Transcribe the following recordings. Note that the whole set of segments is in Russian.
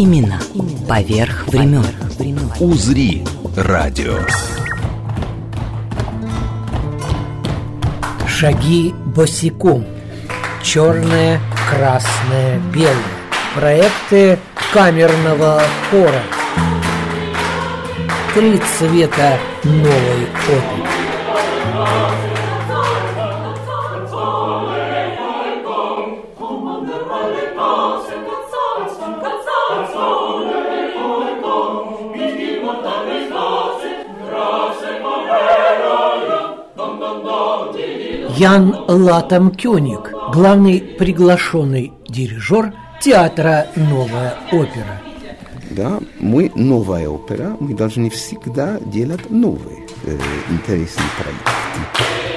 Именно поверх времен. «Узри» радио. Шаги босиком. Черное, красное, белое. Проекты камерного хора. Три цвета новой оперы. Ян Латам Кёник, главный приглашенный дирижер театра «Новая опера». Да, мы новая опера, мы должны всегда делать новые э, интересные проекты.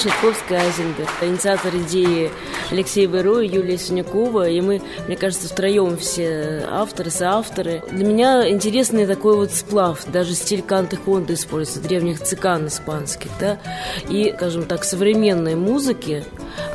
Татьяна Шатковская-Айзенберг, инициатор идеи Алексея Беру и Юлия Синякова. И мы, мне кажется, втроем все авторы, соавторы. Для меня интересный такой вот сплав. Даже стиль канты хонда используется, древних цикан испанских, да, и, скажем так, современной музыки,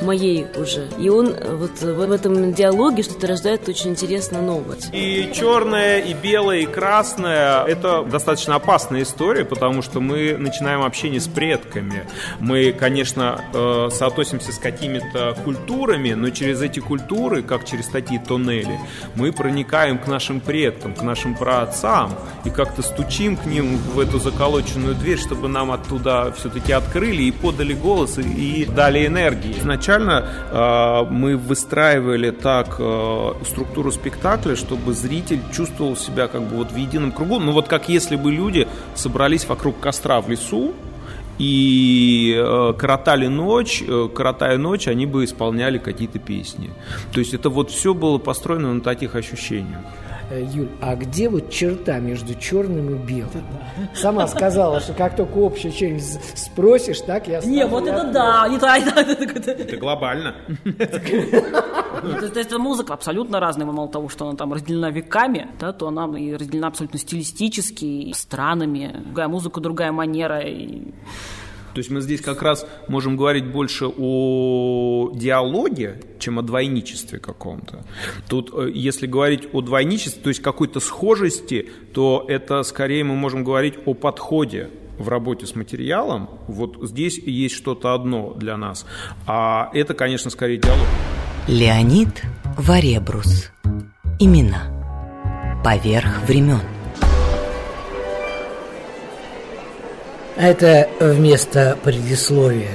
моей уже. И он вот в этом диалоге что-то рождает очень интересно новое. И черное, и белое, и красное – это достаточно опасная история, потому что мы начинаем общение с предками. Мы, конечно, э, соотносимся с какими-то культурами, но через эти культуры, как через такие тоннели, мы проникаем к нашим предкам, к нашим праотцам и как-то стучим к ним в эту заколоченную дверь, чтобы нам оттуда все-таки открыли и подали голос, и дали энергии. Изначально э, мы выстраивали так э, структуру спектакля, чтобы зритель чувствовал себя как бы вот в едином кругу. Ну вот как если бы люди собрались вокруг костра в лесу, и э, коротали ночь, э, коротая ночь, они бы исполняли какие-то песни. То есть это вот все было построено на таких ощущениях. Э, Юль, а где вот черта между черным и белым? Сама сказала, что как только общую что-нибудь спросишь, так я Не, вот это да, не так, Это глобально. Это, это, это музыка абсолютно разная, мало того, что она там разделена веками, да, то она и разделена абсолютно стилистически, странами. Другая музыка, другая манера. И... То есть мы здесь как раз можем говорить больше о диалоге, чем о двойничестве каком-то. Тут, э, если говорить о двойничестве, то есть какой-то схожести, то это скорее мы можем говорить о подходе в работе с материалом. Вот здесь есть что-то одно для нас. А это, конечно, скорее диалог. Леонид Варебрус. Имена. Поверх времен. Это вместо предисловия.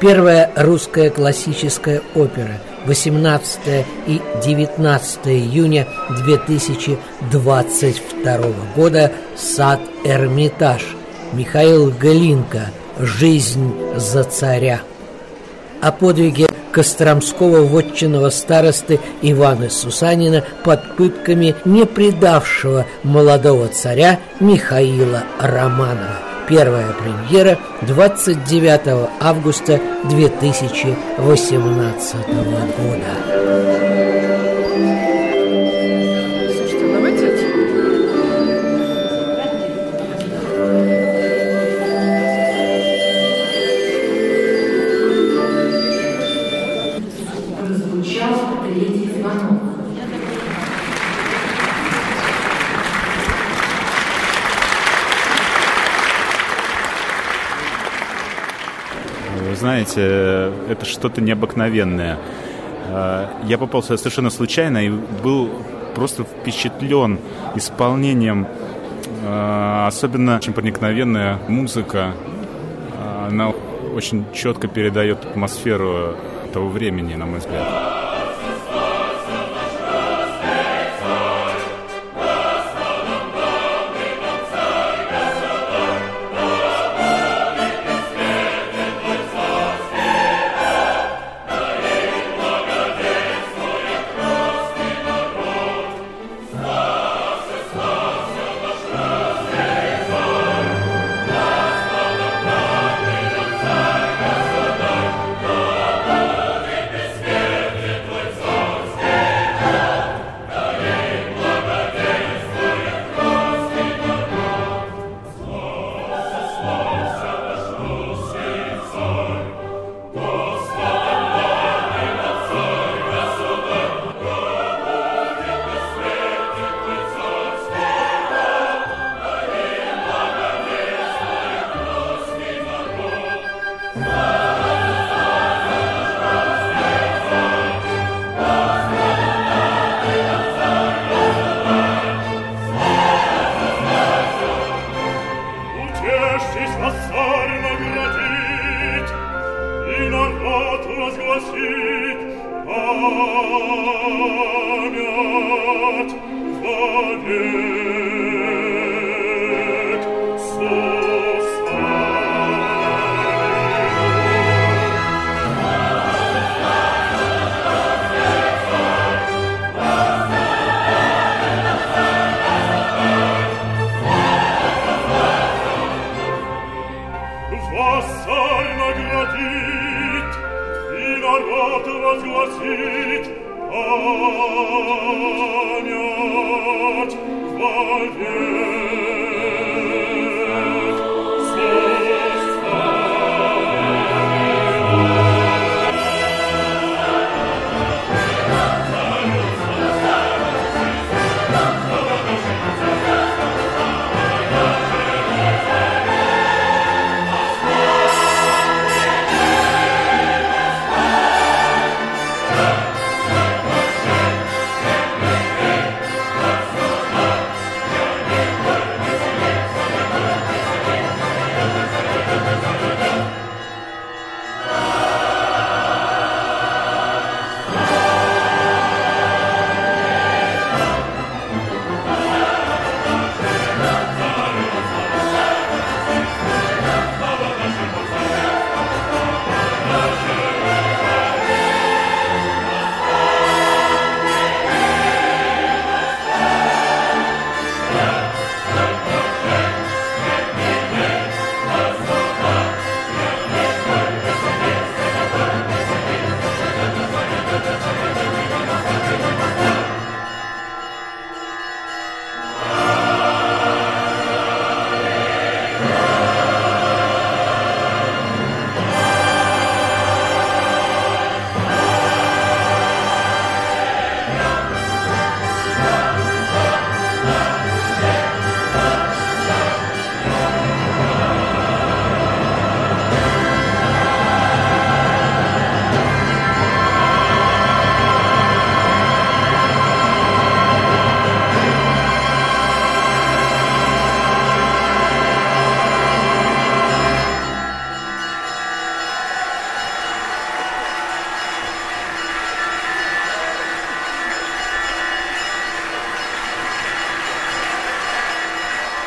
Первая русская классическая опера. 18 и 19 июня 2022 года. Сад Эрмитаж Михаил Глинка «Жизнь за царя» о подвиге Костромского вотчинного старосты Ивана Сусанина под пытками не предавшего молодого царя Михаила Романова. Первая премьера 29 августа 2018 года. Знаете, это что-то необыкновенное. Э, я попал сюда совершенно случайно и был просто впечатлен исполнением. Э, особенно очень проникновенная музыка. Она очень четко передает атмосферу того времени, на мой взгляд.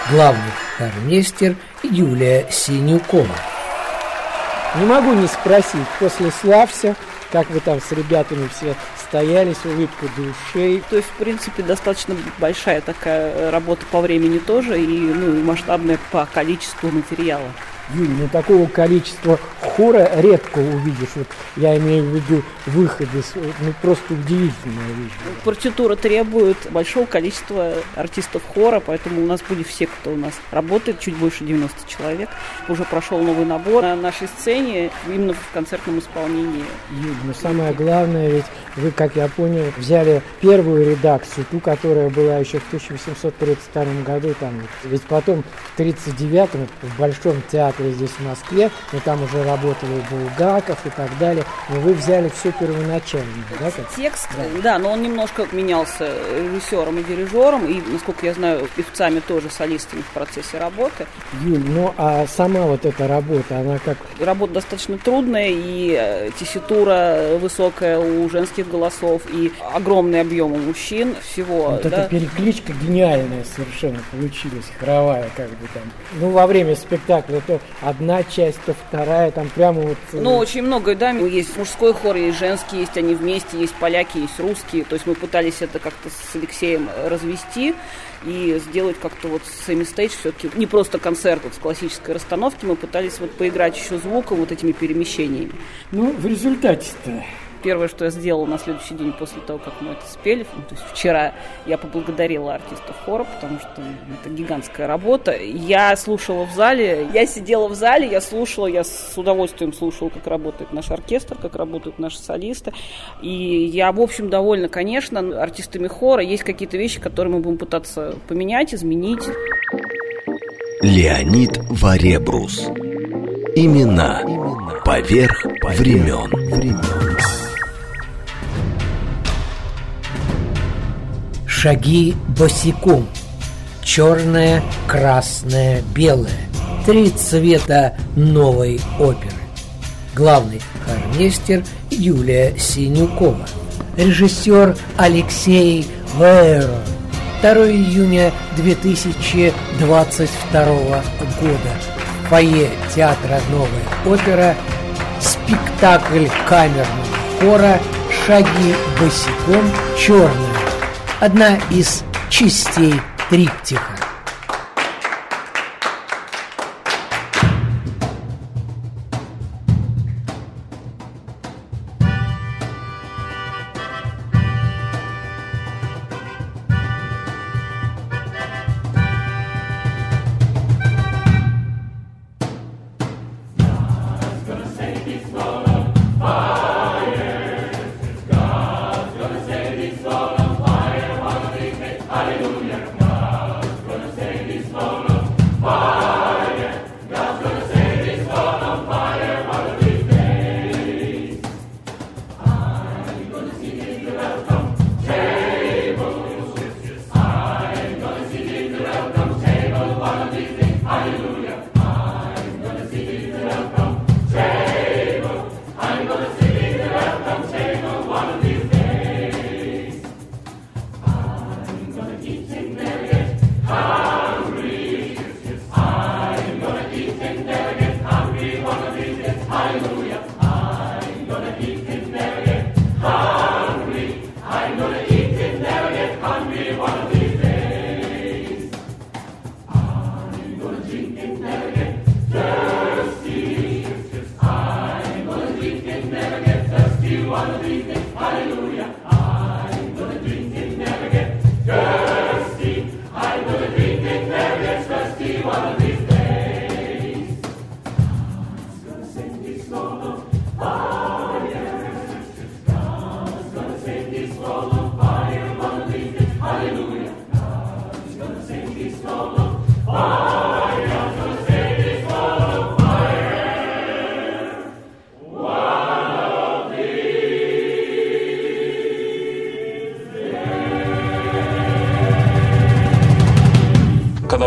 Главный хормейстер Юлия Синюкова. Не могу не спросить, после Слався, как вы там с ребятами все стоялись, улыбка душей. То есть, в принципе, достаточно большая такая работа по времени тоже и ну, масштабная по количеству материала. Юль, ну такого количества хора редко увидишь. Вот я имею в виду выходы, ну просто удивительная вещь. Партитура требует большого количества артистов хора, поэтому у нас были все, кто у нас работает, чуть больше 90 человек. Уже прошел новый набор на нашей сцене, именно в концертном исполнении. Юль, но самое главное, ведь вы, как я понял, взяли первую редакцию, ту, которая была еще в 1832 году, там, ведь потом в 1939 в Большом театре здесь в Москве, но там уже работали Булгаков и так далее. Но вы взяли все первоначально, да? Как? Текст, да. да, но он немножко менялся режиссером и дирижером, и, насколько я знаю, певцами тоже, солистами в процессе работы. Юль, ну а сама вот эта работа, она как? Работа достаточно трудная, и э, тесситура высокая у женских голосов, и огромный объем у мужчин всего. Вот да? эта перекличка гениальная совершенно получилась, хоровая как бы там. Ну, во время спектакля то одна часть, то вторая, там прямо вот... Э, ну, очень много, да, есть мужской хор, есть женский, есть они вместе, есть поляки, есть русские, то есть мы пытались это как-то с Алексеем развести и сделать как-то вот сами-стейдж все-таки не просто концерт вот с классической расстановки, мы пытались вот поиграть еще звуком, вот этими перемещениями. Ну, в результате-то Первое, что я сделала на следующий день после того, как мы это спели, ну, то есть вчера я поблагодарила артистов хора, потому что это гигантская работа. Я слушала в зале, я сидела в зале, я слушала, я с удовольствием слушала, как работает наш оркестр, как работают наши солисты. И я, в общем, довольна, конечно, артистами хора. Есть какие-то вещи, которые мы будем пытаться поменять, изменить. Леонид Варебрус. Имена. Поверх времен. Шаги босиком. Черное, красное, белое. Три цвета новой оперы. Главный хормейстер Юлия Синюкова. Режиссер Алексей Вейрон. 2 июня 2022 года. Фойе театра «Новая опера» спектакль камерного хора «Шаги босиком черные» одна из частей триптиха.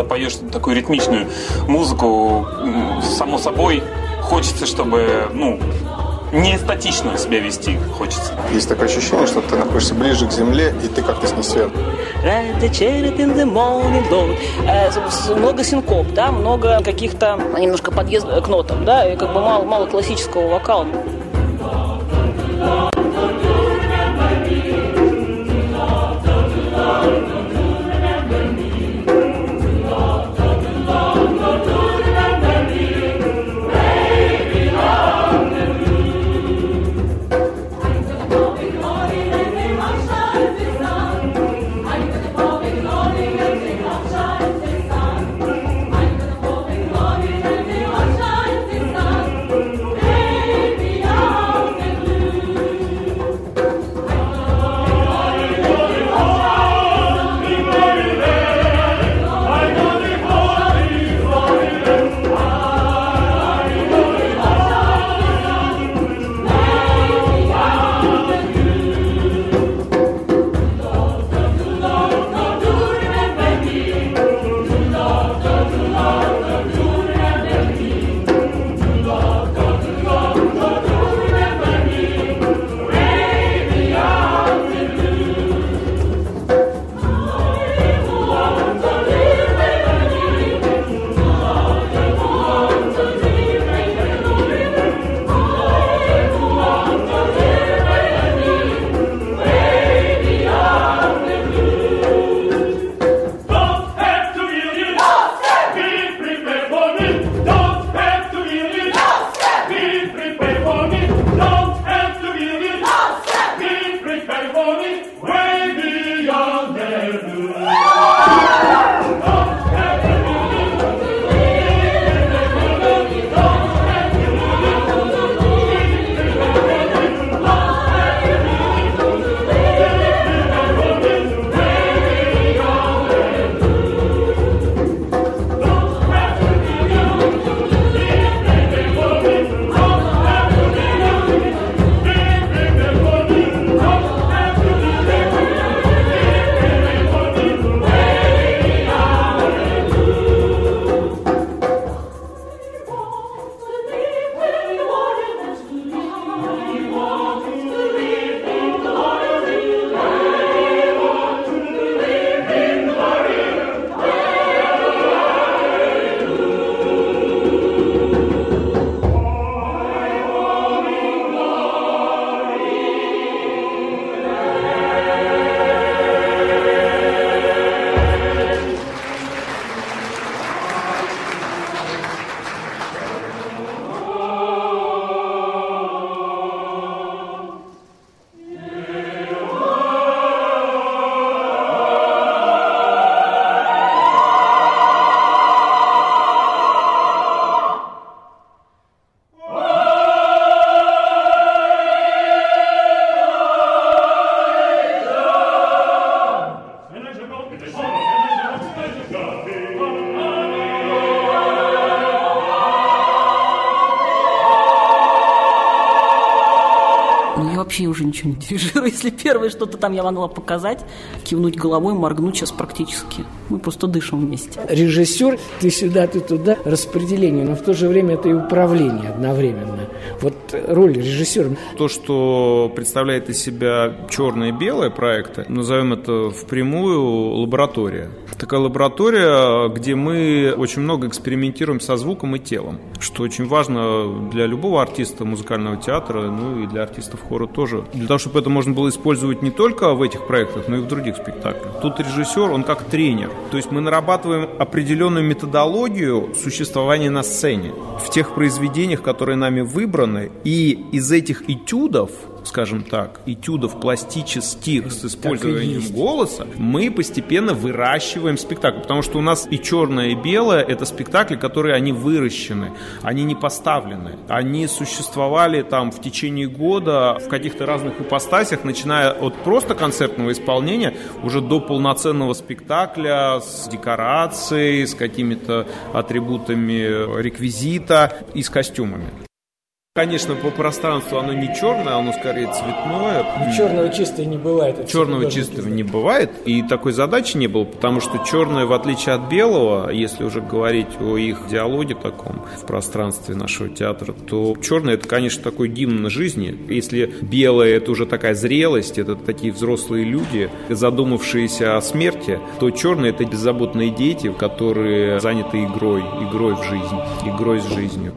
Поешь такую ритмичную музыку, само собой хочется, чтобы, ну, не статично себя вести хочется. Есть такое ощущение, что ты находишься ближе к земле, и ты как-то с ней связан. Много синкоп, да, много каких-то немножко подъезд к нотам, да, и как бы мало, мало классического вокала. Ничего не дирижирую. Если первое что-то там я могла показать, кивнуть головой, моргнуть сейчас практически. Мы просто дышим вместе. Режиссер, ты сюда, ты туда, распределение, но в то же время это и управление одновременно. Вот роль режиссера. То, что представляет из себя черное и белое проекты, назовем это впрямую лаборатория. Такая лаборатория, где мы очень много экспериментируем со звуком и телом, что очень важно для любого артиста музыкального театра, ну и для артистов хора тоже. Для того, чтобы это можно было использовать не только в этих проектах, но и в других спектаклях. Тут режиссер, он как тренер. То есть мы нарабатываем определенную методологию существования на сцене в тех произведениях, которые нами выбраны, и из этих этюдов скажем так, этюдов пластических с использованием голоса, мы постепенно выращиваем спектакль. Потому что у нас и черное, и белое – это спектакли, которые они выращены, они не поставлены. Они существовали там в течение года в каких-то разных ипостасях, начиная от просто концертного исполнения уже до полноценного спектакля с декорацией, с какими-то атрибутами реквизита и с костюмами. Конечно, по пространству оно не черное, оно скорее цветное. И черного чистого не бывает. Черного чистого не бывает, и такой задачи не было, потому что черное, в отличие от белого, если уже говорить о их диалоге таком в пространстве нашего театра, то черное это, конечно, такой гимн жизни. Если белое это уже такая зрелость, это такие взрослые люди, задумавшиеся о смерти, то черное это беззаботные дети, которые заняты игрой, игрой в жизнь, игрой с жизнью.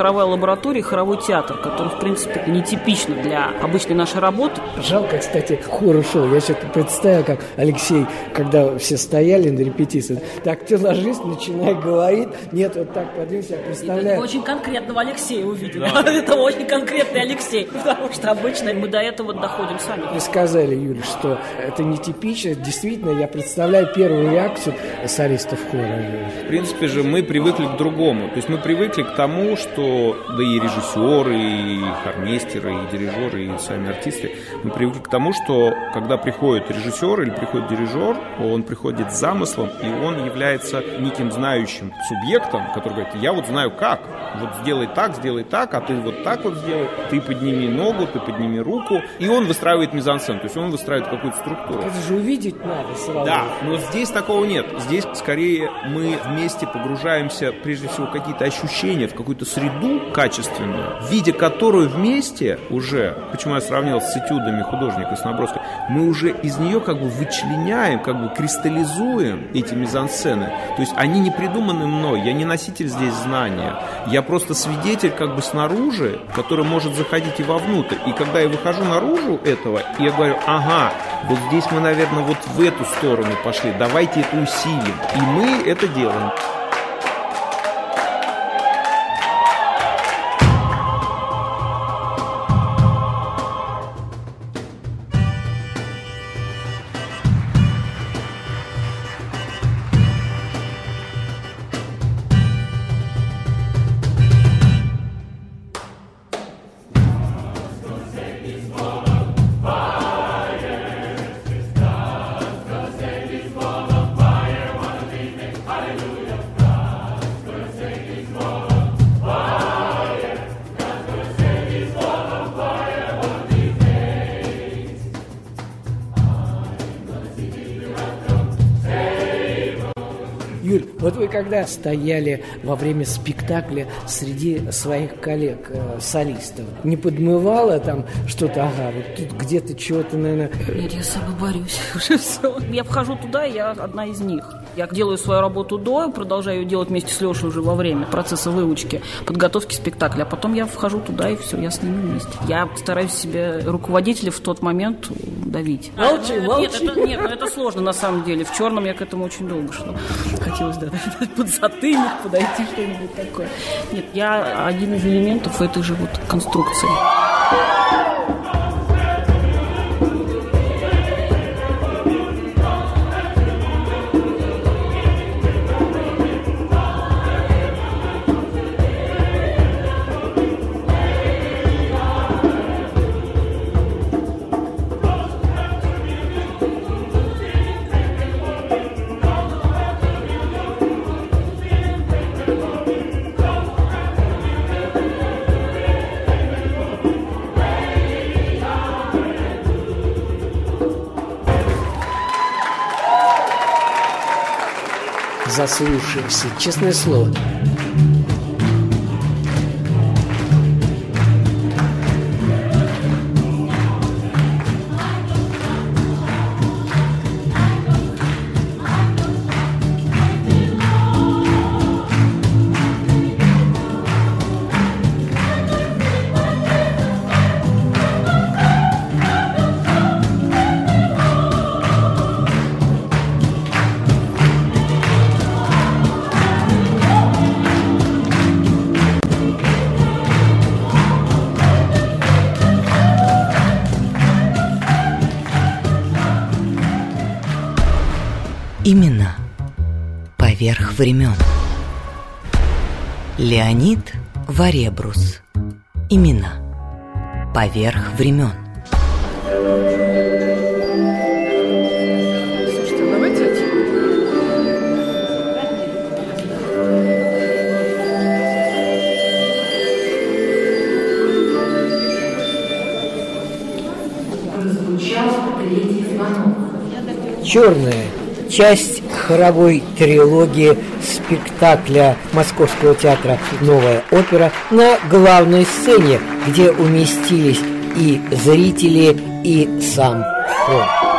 Хоровая лаборатория, хоровой театр, который, в принципе, нетипично для обычной нашей работы. Жалко, кстати, хор ушел. Я сейчас представил, как Алексей, когда все стояли на репетиции, так ты ложись, начинай говорить, нет, вот так подвинься, я представляю. Это очень конкретного Алексея увидели. Да. Это очень конкретный Алексей, потому что обычно мы до этого доходим сами. Вы сказали, Юля, что это нетипично. Действительно, я представляю первую реакцию солистов хора. В принципе же мы привыкли к другому. То есть мы привыкли к тому, что да и режиссеры, и хормейстеры, и дирижеры, и сами артисты, мы привыкли к тому, что когда приходит режиссер или приходит дирижер, он приходит с замыслом, и он является неким знающим субъектом, который говорит, я вот знаю как, вот сделай так, сделай так, а ты вот так вот сделай, ты подними ногу, ты подними руку, и он выстраивает мизансцен, то есть он выстраивает какую-то структуру. Это же увидеть надо сразу. Да, но здесь такого нет. Здесь скорее мы вместе погружаемся, прежде всего, в какие-то ощущения, в какую-то среду качественную, видя которую вместе уже, почему я сравнил с этюдами художника Снобровского, мы уже из нее как бы вычленяем, как бы кристаллизуем эти мизансцены. То есть они не придуманы мной, я не носитель здесь знания, я просто свидетель как бы снаружи, который может заходить и вовнутрь. И когда я выхожу наружу этого, я говорю, ага, вот здесь мы, наверное, вот в эту сторону пошли, давайте это усилим. И мы это делаем. Когда стояли во время спектакля среди своих коллег-солистов, э, не подмывало там что-то, ага, вот тут где-то чего-то, наверное... Нет, я с собой борюсь уже все. Я вхожу туда, я одна из них. Я делаю свою работу до, продолжаю ее делать вместе с Лешей уже во время процесса выучки, подготовки спектакля, а потом я вхожу туда и все, я с ними вместе. Я стараюсь себе руководителя в тот момент давить. Молчи, а, молчи. Нет, это, нет, ну это сложно на самом деле. В черном я к этому очень долго шла. Хотелось, да, под затыльник подойти, что-нибудь такое. Нет, я один из элементов этой же вот конструкции. Заслушаешься, честное слово. Поверх времен. Леонид Варебрус. Имена поверх времен. Черная часть хоровой трилогии спектакля Московского театра «Новая опера» на главной сцене, где уместились и зрители, и сам хор.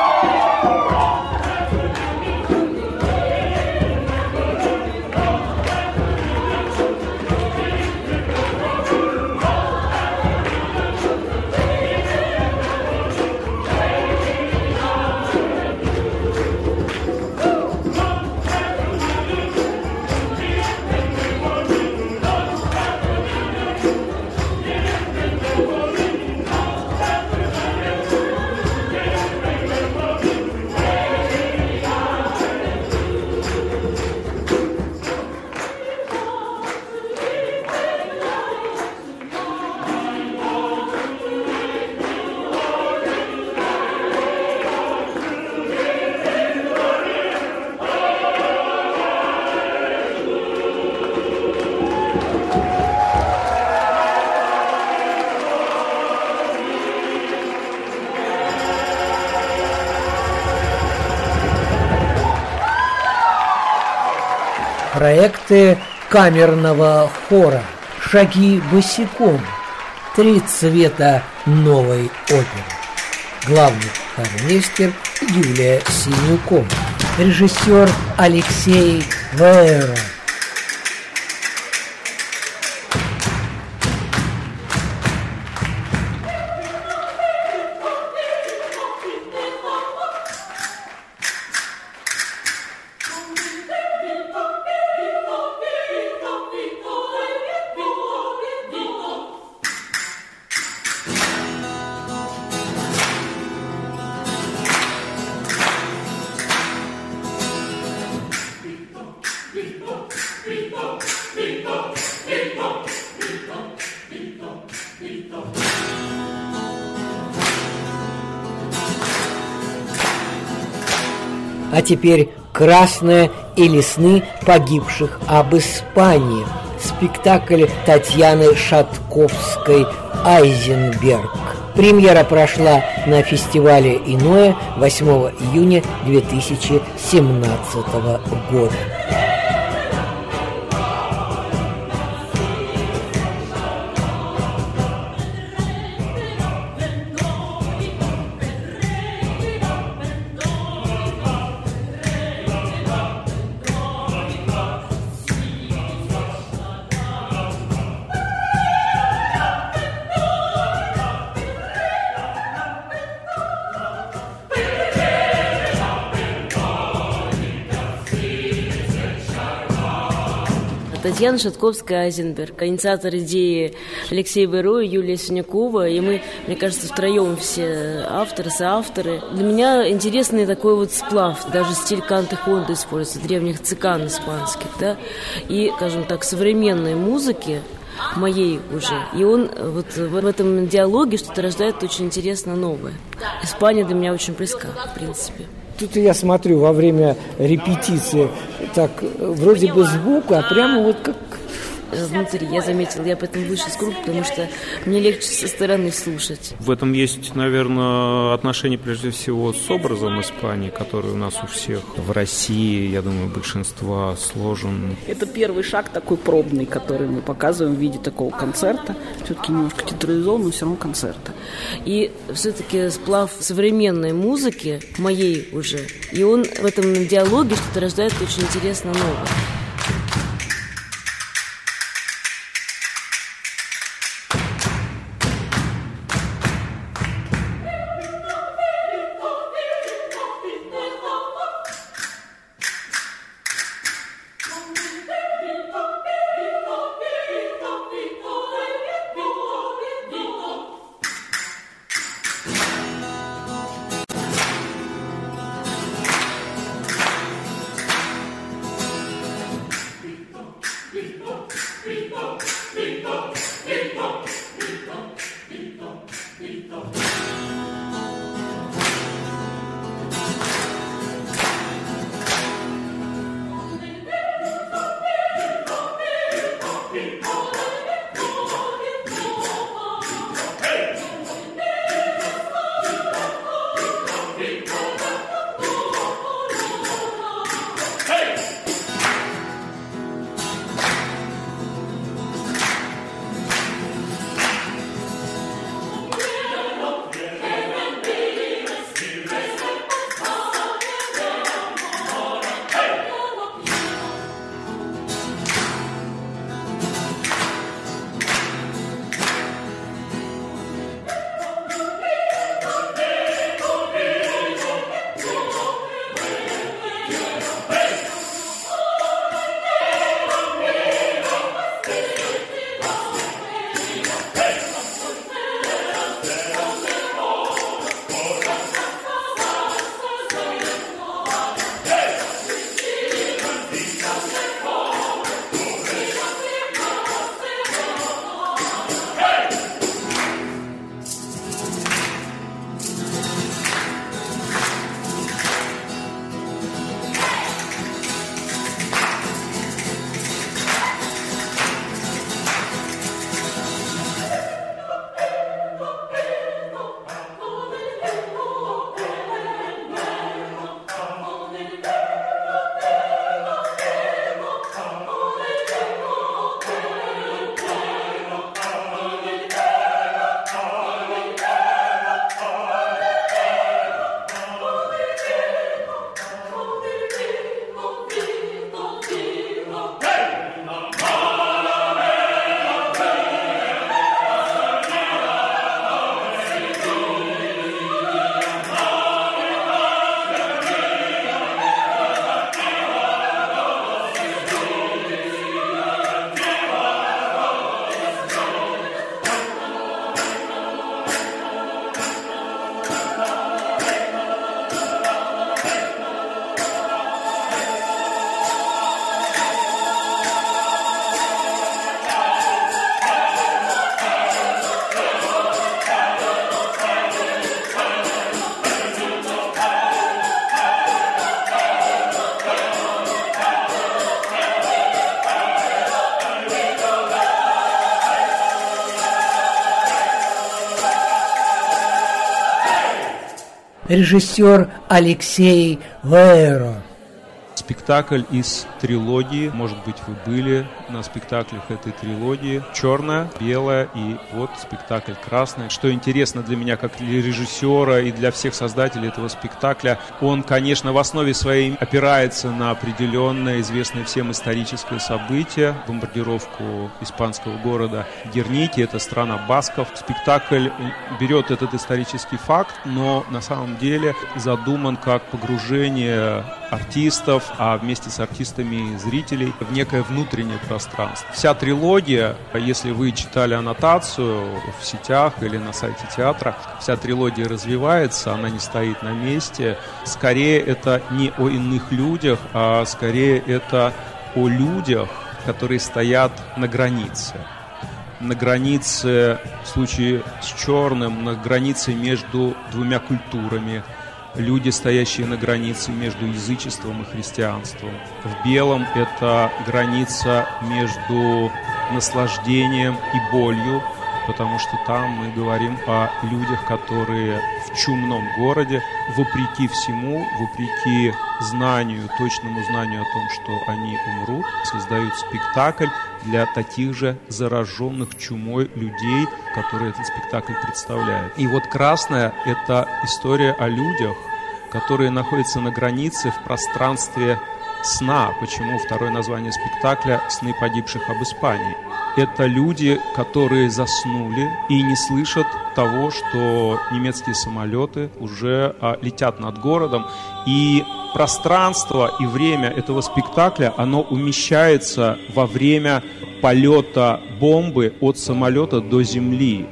Проекты камерного хора «Шаги босиком», «Три цвета новой оперы». Главный хормейстер Юлия Синюкова, режиссер Алексей Вера. Теперь «Красная» или «Сны погибших об Испании». Спектакль Татьяны Шатковской «Айзенберг». Премьера прошла на фестивале «Иное» 8 июня 2017 года. Татьяна Шатковская-Айзенберг, инициатор идеи Алексей Беру и Юлия Синякова. И мы, мне кажется, втроем все авторы, соавторы. Для меня интересный такой вот сплав. Даже стиль канты Хонда используется, древних цикан испанских. Да? И, скажем так, современной музыки, моей уже. И он вот в этом диалоге что-то рождает очень интересно новое. Испания для меня очень близка, в принципе. Тут я смотрю во время репетиции, так вроде бы сбоку, а прямо вот как внутри. Я заметила, я поэтому выше с группы, потому что мне легче со стороны слушать. В этом есть, наверное, отношение прежде всего с образом Испании, который у нас у всех в России, я думаю, большинства сложен. Это первый шаг такой пробный, который мы показываем в виде такого концерта. Все-таки немножко театрализован, но все равно концерта. И все-таки сплав современной музыки, моей уже, и он в этом диалоге что-то рождает очень интересно новое. Режиссер Алексей Вейро спектакль из трилогии. Может быть, вы были на спектаклях этой трилогии. Черная, белая и вот спектакль красный. Что интересно для меня, как для режиссера и для всех создателей этого спектакля, он, конечно, в основе своей опирается на определенное известное всем историческое событие, бомбардировку испанского города Герники, это страна басков. Спектакль берет этот исторический факт, но на самом деле задуман как погружение артистов, а вместе с артистами и зрителей в некое внутреннее пространство. Вся трилогия, если вы читали аннотацию в сетях или на сайте театра, вся трилогия развивается, она не стоит на месте. Скорее это не о иных людях, а скорее это о людях, которые стоят на границе. На границе, в случае с черным, на границе между двумя культурами, люди, стоящие на границе между язычеством и христианством. В белом это граница между наслаждением и болью, потому что там мы говорим о людях, которые в чумном городе, вопреки всему, вопреки знанию, точному знанию о том, что они умрут, создают спектакль для таких же зараженных чумой людей, которые этот спектакль представляет. И вот «Красная» — это история о людях, которые находятся на границе в пространстве сна. Почему второе название спектакля «Сны погибших об Испании»? Это люди, которые заснули и не слышат того, что немецкие самолеты уже а, летят над городом. И пространство и время этого спектакля, оно умещается во время полета бомбы от самолета до земли.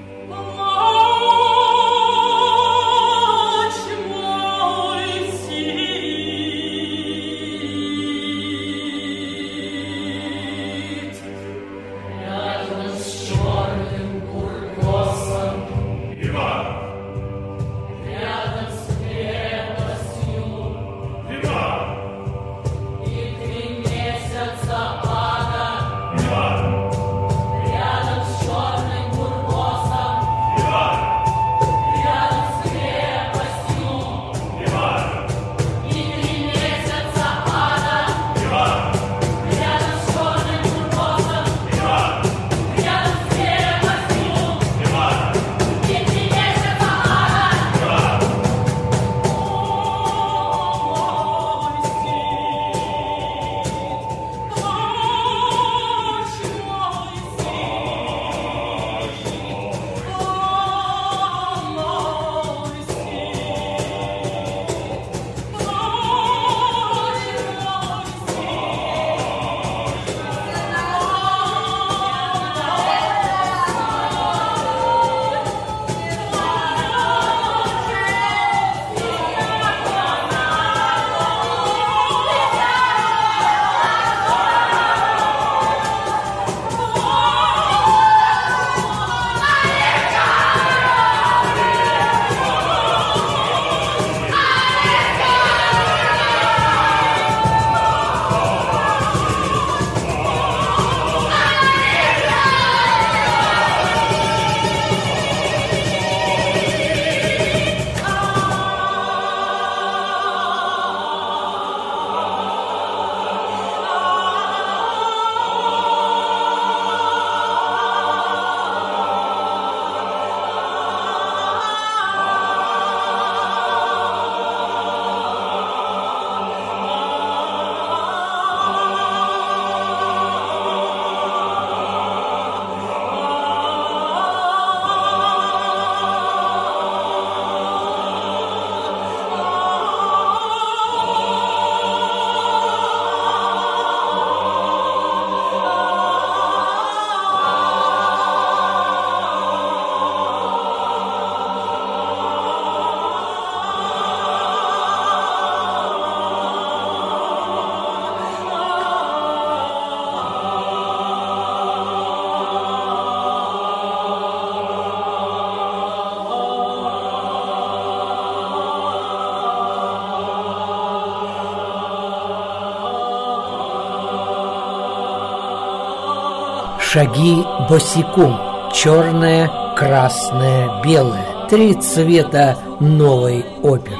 Шаги босиком. Черное, красное, белое. Три цвета новой оперы.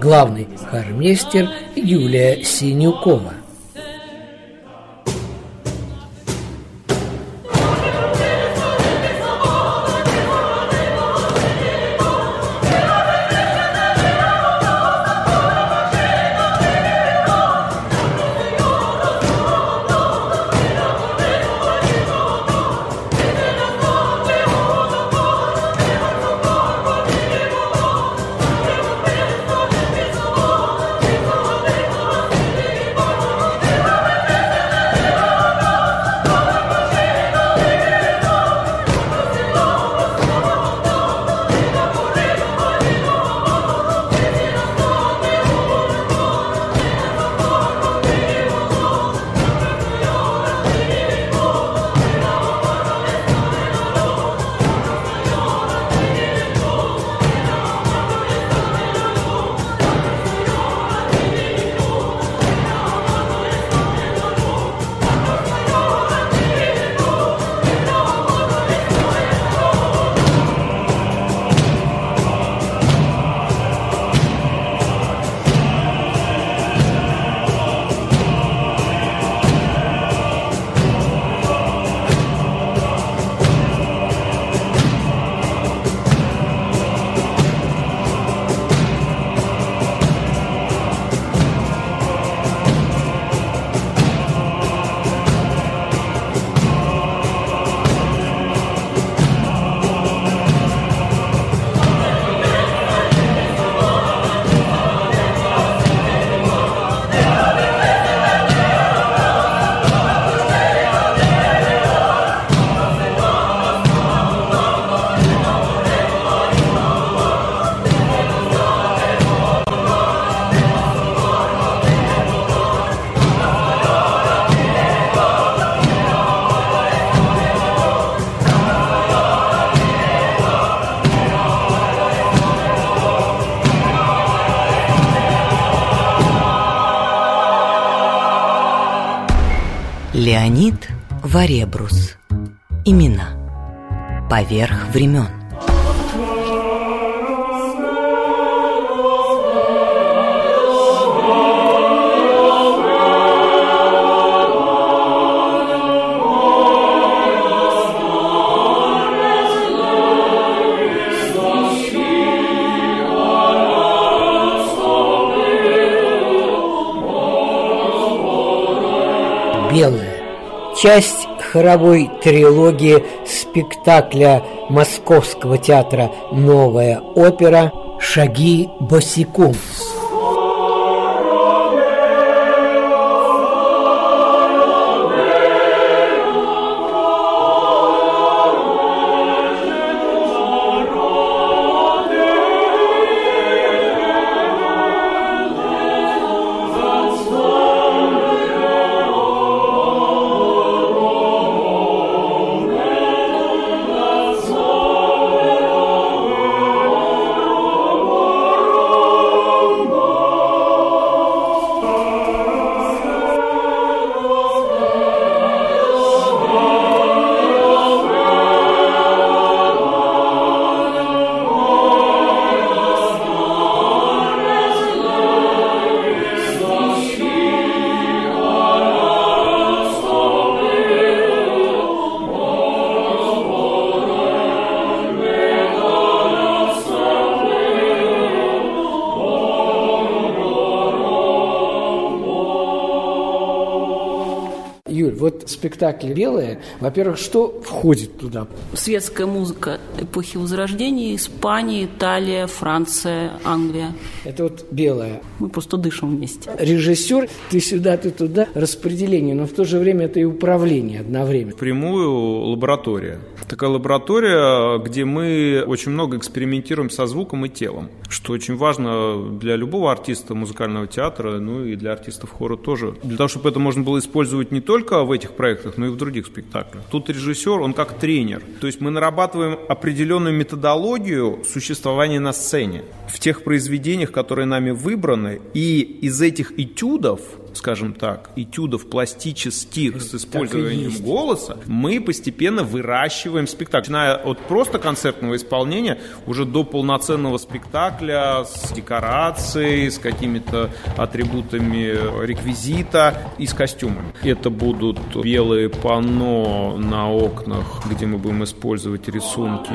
Главный хормейстер Юлия Синюкова. Леонид Варебрус. Имена. Поверх времен. белая. Часть хоровой трилогии спектакля Московского театра «Новая опера» «Шаги босиком». Спектакль «Белое», во-первых, что входит туда? Светская музыка эпохи Возрождения, Испания, Италия, Франция, Англия. Это вот «Белое». Мы просто дышим вместе. Режиссер, ты сюда, ты туда, распределение, но в то же время это и управление одновременно. Прямую лаборатория. Такая лаборатория, где мы очень много экспериментируем со звуком и телом, что очень важно для любого артиста музыкального театра, ну и для артистов хора тоже. Для того, чтобы это можно было использовать не только в этих проектах, но и в других спектаклях. Тут режиссер, он как тренер. То есть мы нарабатываем определенную методологию существования на сцене в тех произведениях, которые нами выбраны, и из этих этюдов скажем так, этюдов пластических с использованием голоса, мы постепенно выращиваем спектакль. Начиная от просто концертного исполнения уже до полноценного спектакля с декорацией, с какими-то атрибутами реквизита и с костюмами. Это будут белые панно на окнах, где мы будем использовать рисунки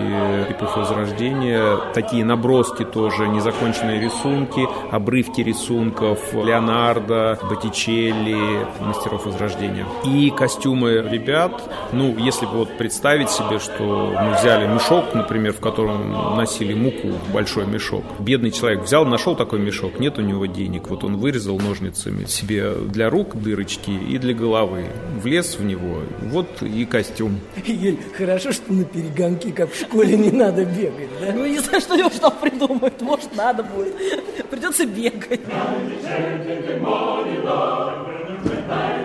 эпохи Возрождения, такие наброски тоже, незаконченные рисунки, обрывки рисунков Леонардо, Боттичелли, мастеров Возрождения. И костюмы ребят, ну, если бы вот представить себе, что мы взяли мешок, например, в котором носили муку, большой мешок. Бедный человек взял, нашел такой мешок, нет у него денег. Вот он вырезал ножницами себе для рук дырочки и для головы. Влез в него, вот и костюм. Ель, хорошо, что на перегонки, как в школе, не надо бегать, да? Ну, не знаю, что Леша там придумает. Может, надо будет. Придется бегать. love, and when the red light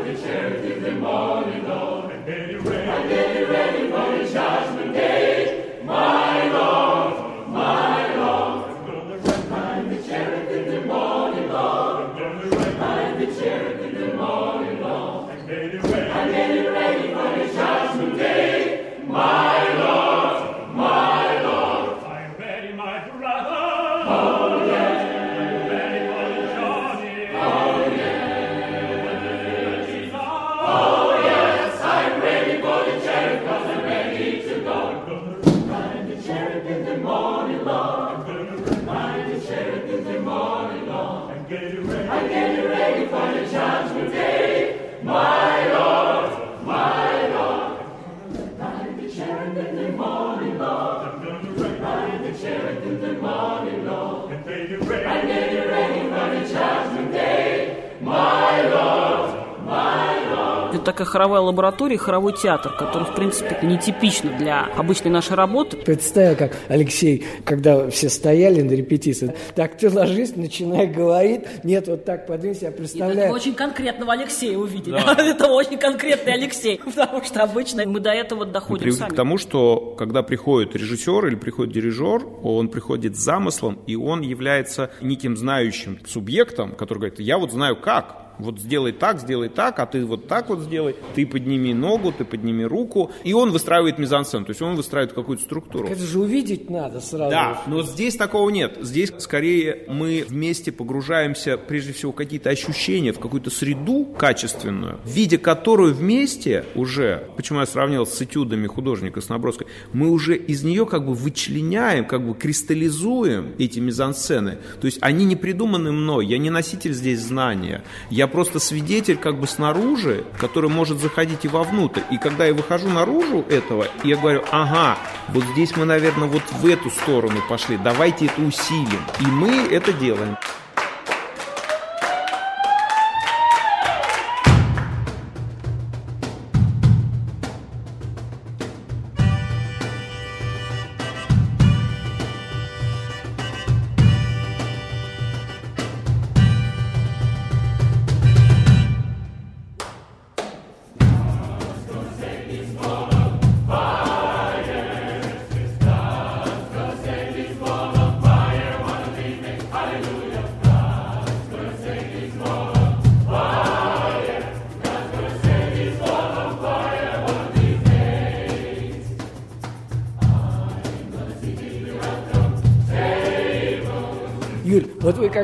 такая хоровая лаборатория, хоровой театр, который, в принципе, нетипично для обычной нашей работы. Представил, как Алексей, когда все стояли на репетиции, так ты ложись, начинай говорить, нет, вот так подвинься, я представляю. Это очень конкретного Алексея увидели. Да. Это очень конкретный Алексей, потому что обычно мы до этого доходим мы сами. к тому, что когда приходит режиссер или приходит дирижер, он приходит с замыслом, и он является неким знающим субъектом, который говорит, я вот знаю как, Вот сделай так, сделай так, а ты вот так вот сделай. Ты подними ногу, ты подними руку. И он выстраивает мизансцену, то есть он выстраивает какую-то структуру. Так это же увидеть надо сразу. Да, но здесь такого нет. Здесь скорее мы вместе погружаемся прежде всего в какие-то ощущения, в какую-то среду качественную, видя которую вместе уже, почему я сравнил с этюдами художника с наброской, мы уже из нее как бы вычленяем, как бы кристаллизуем эти мизансцены. То есть они не придуманы мной, я не носитель здесь знания, я просто свидетель как бы снаружи, который может заходить и вовнутрь. И когда я выхожу наружу этого, я говорю, ага, вот здесь мы, наверное, вот в эту сторону пошли, давайте это усилим. И мы это делаем.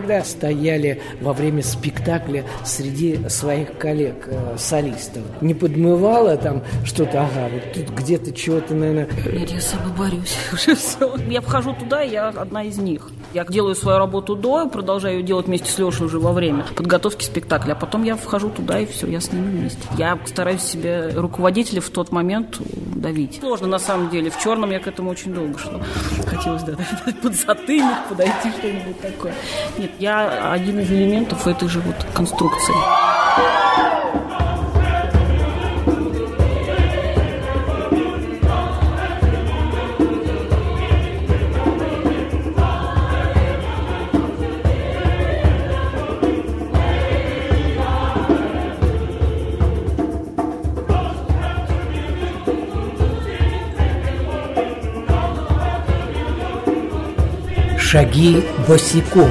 Когда стояли во время спектакля среди своих коллег, э, солистов, не подмывало там что-то, ага, вот тут где-то чего-то, наверное... Нет, я с собой борюсь уже все. Я вхожу туда, я одна из них. Я делаю свою работу до, продолжаю ее делать вместе с Лешей уже во время подготовки спектакля, а потом я вхожу туда, и все, я с ними вместе. Я стараюсь себе руководителя в тот момент давить. Сложно, на самом деле. В черном я к этому очень долго шла. Хотелось, да, под затыльник подойти, что-нибудь такое. Нет, я один из элементов этой же вот конструкции. Шаги босиком.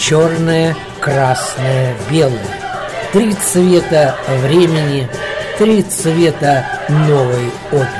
Черное, красное, белое. Три цвета времени, три цвета новой оперы.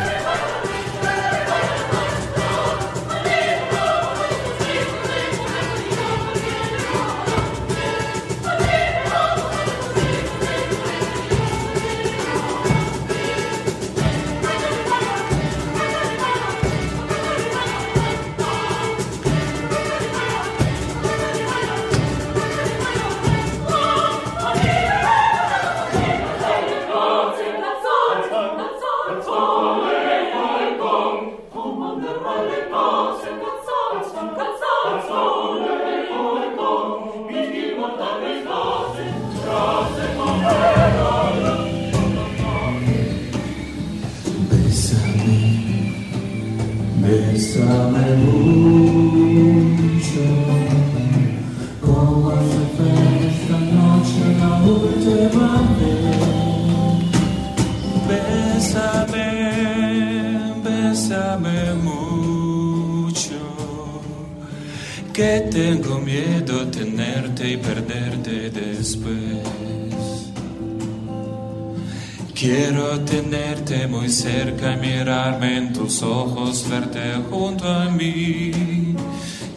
Junto a mí.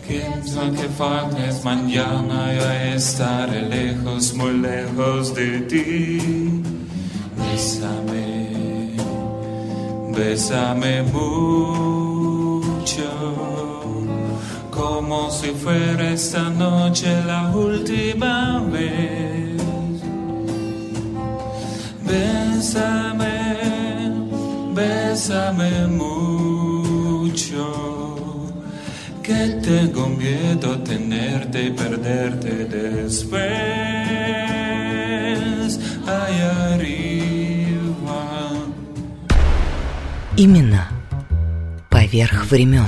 Que que faltes mañana yo estaré lejos, muy lejos de ti. Bésame, bésame mucho, como si fuera esta noche la última времен.